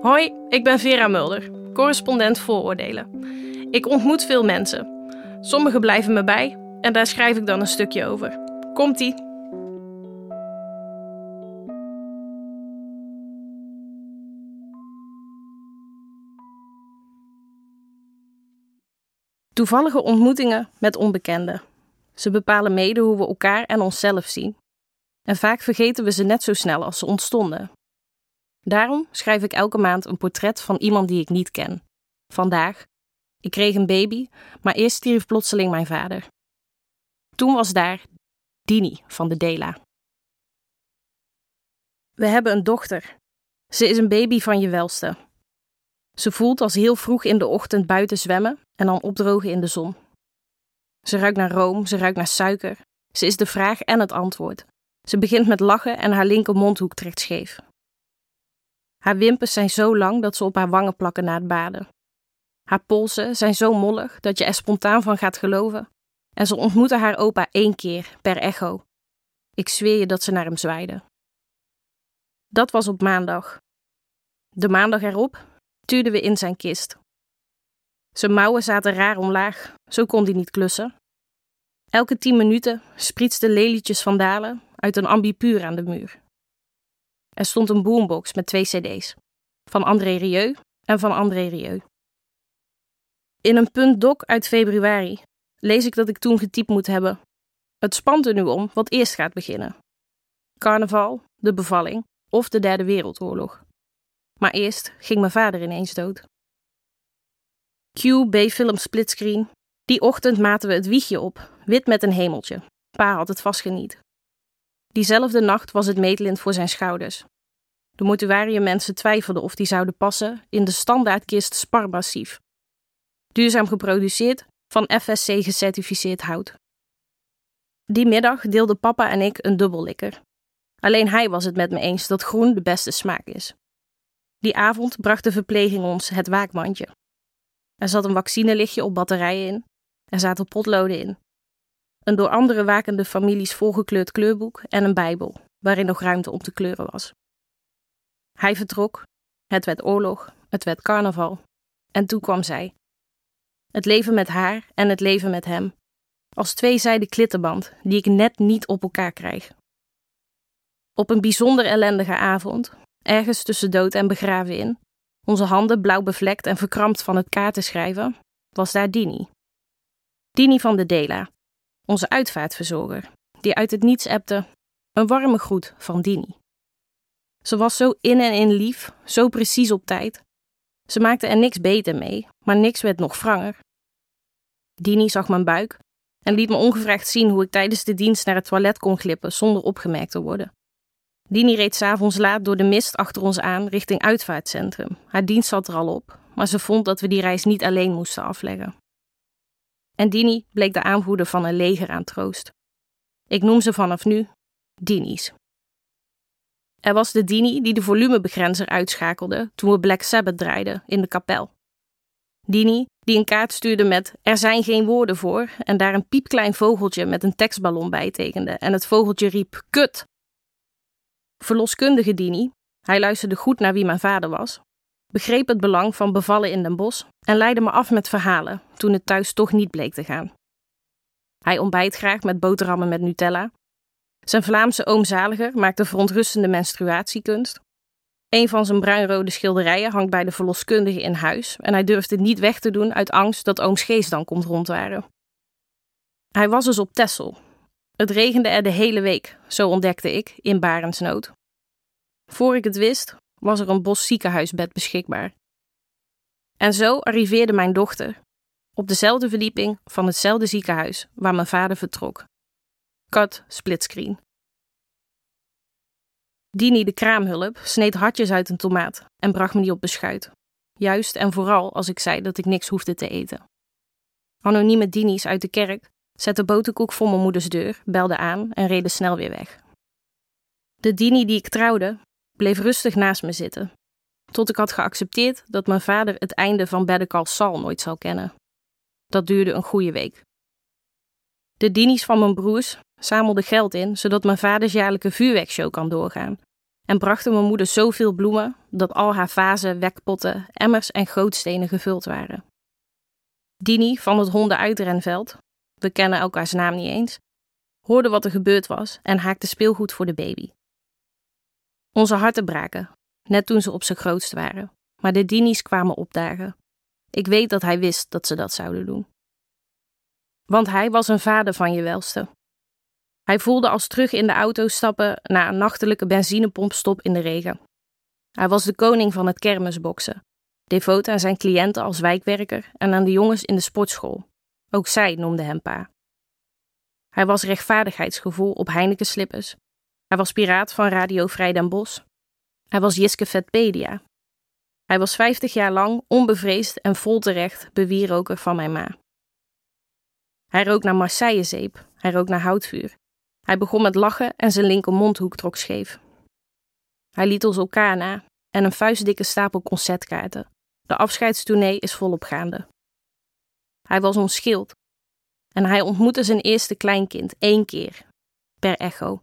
Hoi, ik ben Vera Mulder, correspondent vooroordelen. Ik ontmoet veel mensen. Sommigen blijven me bij en daar schrijf ik dan een stukje over. Komt-ie? Toevallige ontmoetingen met onbekenden. Ze bepalen mede hoe we elkaar en onszelf zien. En vaak vergeten we ze net zo snel als ze ontstonden. Daarom schrijf ik elke maand een portret van iemand die ik niet ken. Vandaag. Ik kreeg een baby, maar eerst stierf plotseling mijn vader. Toen was daar Dini van de Dela. We hebben een dochter. Ze is een baby van je welste. Ze voelt als heel vroeg in de ochtend buiten zwemmen en dan opdrogen in de zon. Ze ruikt naar room, ze ruikt naar suiker. Ze is de vraag en het antwoord. Ze begint met lachen en haar linker mondhoek trekt scheef. Haar wimpers zijn zo lang dat ze op haar wangen plakken na het baden. Haar polsen zijn zo mollig dat je er spontaan van gaat geloven. En ze ontmoette haar opa één keer, per echo. Ik zweer je dat ze naar hem zwaaide. Dat was op maandag. De maandag erop tuurden we in zijn kist. Zijn mouwen zaten raar omlaag, zo kon hij niet klussen. Elke tien minuten sprietsten lelietjes van dalen uit een ambipuur aan de muur. Er stond een boombox met twee cd's, van André Rieu en van André Rieu. In een punt doc uit februari lees ik dat ik toen getypt moet hebben. Het spant er nu om wat eerst gaat beginnen. Carnaval, de bevalling of de derde wereldoorlog. Maar eerst ging mijn vader ineens dood. Q B-film splitscreen. Die ochtend maten we het wiegje op, wit met een hemeltje. Pa had het vastgeniet. Diezelfde nacht was het meetlint voor zijn schouders. De mortuariummensen twijfelden of die zouden passen in de standaardkist Sparmassief. Duurzaam geproduceerd, van FSC gecertificeerd hout. Die middag deelden papa en ik een dubbellikker. Alleen hij was het met me eens dat groen de beste smaak is. Die avond bracht de verpleging ons het waakmandje. Er zat een vaccinelichtje op batterijen in. Er zaten potloden in. Een door andere wakende families volgekleurd kleurboek en een bijbel, waarin nog ruimte om te kleuren was. Hij vertrok, het werd oorlog, het werd carnaval. En toen kwam zij. Het leven met haar en het leven met hem. Als tweezijde klittenband die ik net niet op elkaar krijg. Op een bijzonder ellendige avond, ergens tussen dood en begraven in, onze handen blauw bevlekt en verkrampt van het kaarten schrijven, was daar Dini. Dini van de Dela, onze uitvaartverzorger, die uit het niets appte: een warme groet van Dini. Ze was zo in en in lief, zo precies op tijd. Ze maakte er niks beter mee, maar niks werd nog wranger. Dini zag mijn buik en liet me ongevraagd zien hoe ik tijdens de dienst naar het toilet kon glippen zonder opgemerkt te worden. Dini reed s'avonds laat door de mist achter ons aan richting uitvaartcentrum. Haar dienst zat er al op, maar ze vond dat we die reis niet alleen moesten afleggen. En Dini bleek de aanvoerder van een leger aan troost. Ik noem ze vanaf nu Dini's. Er was de Dini die de volumebegrenzer uitschakelde toen we Black Sabbath draaiden in de kapel. Dini die een kaart stuurde met Er zijn geen woorden voor en daar een piepklein vogeltje met een tekstballon bij tekende en het vogeltje riep Kut! Verloskundige Dini, hij luisterde goed naar wie mijn vader was, begreep het belang van bevallen in Den Bosch en leidde me af met verhalen toen het thuis toch niet bleek te gaan. Hij ontbijt graag met boterhammen met Nutella. Zijn Vlaamse oom Zaliger maakte verontrustende menstruatiekunst. Een van zijn bruinrode schilderijen hangt bij de verloskundige in huis en hij durft het niet weg te doen uit angst dat ooms Gees dan komt rondwaren. Hij was dus op Tessel. Het regende er de hele week, zo ontdekte ik, in Barensnood. Voor ik het wist, was er een bos ziekenhuisbed beschikbaar. En zo arriveerde mijn dochter op dezelfde verdieping van hetzelfde ziekenhuis waar mijn vader vertrok. Cut splitscreen. Dini de kraamhulp sneed hartjes uit een tomaat en bracht me die op beschuit. Juist en vooral als ik zei dat ik niks hoefde te eten. Anonieme Dini's uit de kerk zetten boterkoek voor mijn moeders deur, belden aan en reden snel weer weg. De Dini die ik trouwde, bleef rustig naast me zitten, tot ik had geaccepteerd dat mijn vader het einde van Better Call Saul nooit zal kennen. Dat duurde een goede week. De Dini's van mijn broers zamelden geld in zodat mijn vaders jaarlijke vuurwerkshow kan doorgaan en brachten mijn moeder zoveel bloemen dat al haar vazen, wekpotten, emmers en gootstenen gevuld waren. Dini van het hondenuitrenveld, we kennen elkaars naam niet eens, hoorde wat er gebeurd was en haakte speelgoed voor de baby. Onze harten braken, net toen ze op zijn grootst waren, maar de Dini's kwamen opdagen. Ik weet dat hij wist dat ze dat zouden doen. Want hij was een vader van je welste. Hij voelde als terug in de auto stappen na een nachtelijke benzinepompstop in de regen. Hij was de koning van het kermisboksen, devoot aan zijn cliënten als wijkwerker en aan de jongens in de sportschool. Ook zij noemde hem pa. Hij was rechtvaardigheidsgevoel op Heineken slippers. Hij was piraat van Radio Vrij Den Bosch. Hij was Jiske Vetpedia. Hij was vijftig jaar lang onbevreesd en vol terecht bewieroker van mijn ma. Hij rook naar Marseillezeep, hij rook naar houtvuur. Hij begon met lachen en zijn linker mondhoek trok scheef. Hij liet ons elkaar na en een vuistdikke stapel concertkaarten. De afscheidstournee is volop gaande. Hij was ons schild. En hij ontmoette zijn eerste kleinkind één keer, per echo.